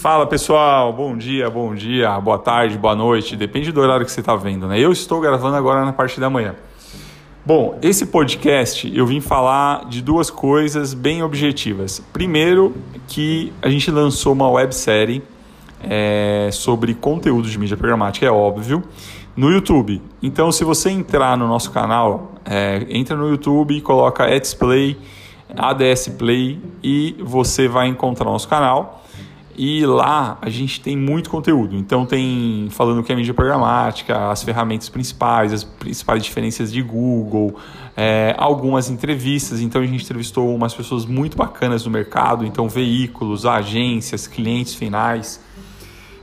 Fala pessoal, bom dia, bom dia, boa tarde, boa noite, depende do horário que você está vendo, né? Eu estou gravando agora na parte da manhã. Bom, esse podcast eu vim falar de duas coisas bem objetivas. Primeiro, que a gente lançou uma websérie é, sobre conteúdo de mídia programática, é óbvio, no YouTube. Então, se você entrar no nosso canal, é, entra no YouTube e coloca Ads Play, ADS Play e você vai encontrar o nosso canal. E lá a gente tem muito conteúdo. Então tem falando o que é mídia programática, as ferramentas principais, as principais diferenças de Google, é, algumas entrevistas. Então a gente entrevistou umas pessoas muito bacanas do mercado, então veículos, agências, clientes finais.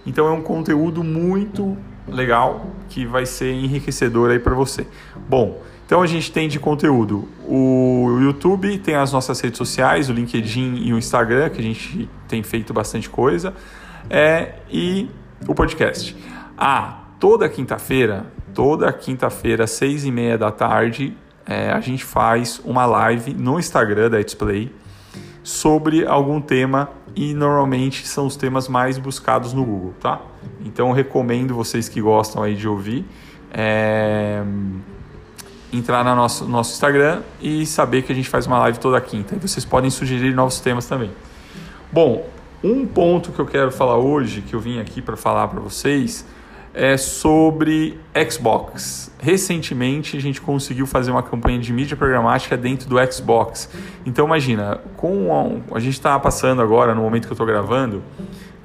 Então é um conteúdo muito legal que vai ser enriquecedor aí para você. Bom, então a gente tem de conteúdo o YouTube, tem as nossas redes sociais, o LinkedIn e o Instagram, que a gente tem feito bastante coisa, é, e o podcast. Ah, toda quinta-feira, toda quinta-feira, seis e meia da tarde, é, a gente faz uma live no Instagram da Display sobre algum tema e normalmente são os temas mais buscados no Google, tá? Então recomendo vocês que gostam aí de ouvir. É entrar no nosso, nosso Instagram e saber que a gente faz uma live toda quinta. E vocês podem sugerir novos temas também. Bom, um ponto que eu quero falar hoje, que eu vim aqui para falar para vocês, é sobre Xbox. Recentemente a gente conseguiu fazer uma campanha de mídia programática dentro do Xbox. Então imagina, com a, a gente está passando agora, no momento que eu estou gravando,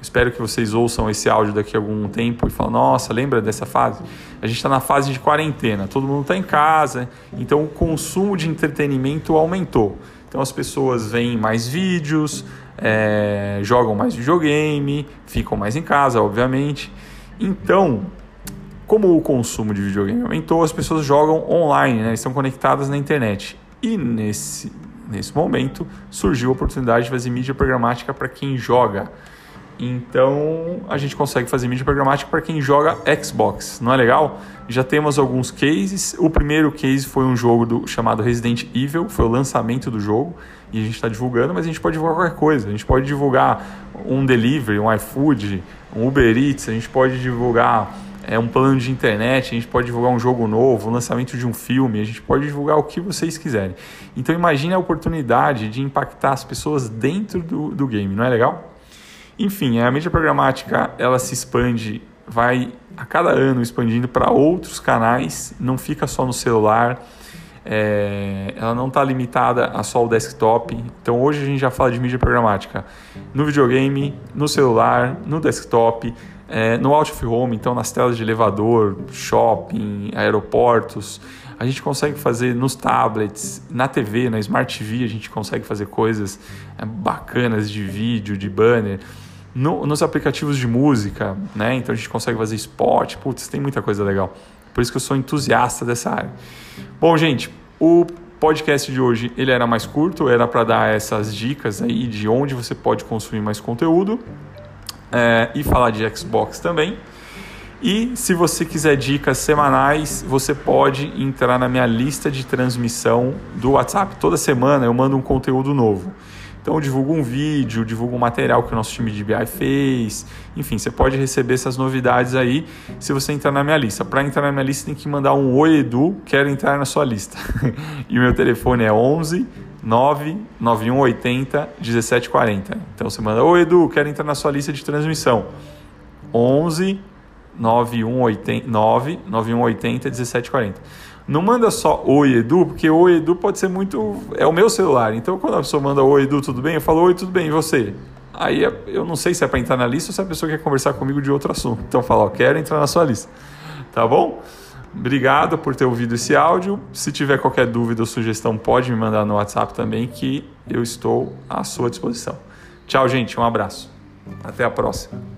Espero que vocês ouçam esse áudio daqui a algum tempo e falem: Nossa, lembra dessa fase? A gente está na fase de quarentena, todo mundo está em casa, então o consumo de entretenimento aumentou. Então as pessoas veem mais vídeos, é, jogam mais videogame, ficam mais em casa, obviamente. Então, como o consumo de videogame aumentou, as pessoas jogam online, né? estão conectadas na internet. E nesse, nesse momento surgiu a oportunidade de fazer mídia programática para quem joga. Então a gente consegue fazer mídia programática para quem joga Xbox, não é legal? Já temos alguns cases. O primeiro case foi um jogo do, chamado Resident Evil, foi o lançamento do jogo e a gente está divulgando, mas a gente pode divulgar qualquer coisa. A gente pode divulgar um delivery, um iFood, um Uber Eats, a gente pode divulgar é, um plano de internet, a gente pode divulgar um jogo novo, o um lançamento de um filme, a gente pode divulgar o que vocês quiserem. Então imagine a oportunidade de impactar as pessoas dentro do, do game, não é legal? Enfim, a mídia programática ela se expande, vai a cada ano expandindo para outros canais, não fica só no celular, é, ela não está limitada a só o desktop. Então hoje a gente já fala de mídia programática no videogame, no celular, no desktop, é, no out of home, então nas telas de elevador, shopping, aeroportos. A gente consegue fazer nos tablets, na TV, na Smart TV, a gente consegue fazer coisas é, bacanas de vídeo, de banner no, nos aplicativos de música, né? Então a gente consegue fazer spot, putz, tem muita coisa legal. Por isso que eu sou entusiasta dessa área. Bom, gente, o podcast de hoje ele era mais curto, era para dar essas dicas aí de onde você pode consumir mais conteúdo é, e falar de Xbox também. E se você quiser dicas semanais, você pode entrar na minha lista de transmissão do WhatsApp. Toda semana eu mando um conteúdo novo. Então, divulgo um vídeo, divulgo um material que o nosso time de BI fez. Enfim, você pode receber essas novidades aí se você entrar na minha lista. Para entrar na minha lista, tem que mandar um Oi Edu, quero entrar na sua lista. e o meu telefone é 11 99180 1740. Então você manda: Oi Edu, quero entrar na sua lista de transmissão. 11 9180 9180 1740. Não manda só Oi Edu, porque Oi Edu pode ser muito. É o meu celular. Então quando a pessoa manda Oi Edu, tudo bem? Eu falo Oi, tudo bem, e você? Aí eu não sei se é para entrar na lista ou se a pessoa quer conversar comigo de outro assunto. Então fala, ó, quero entrar na sua lista. Tá bom? Obrigado por ter ouvido esse áudio. Se tiver qualquer dúvida ou sugestão, pode me mandar no WhatsApp também, que eu estou à sua disposição. Tchau, gente. Um abraço. Até a próxima.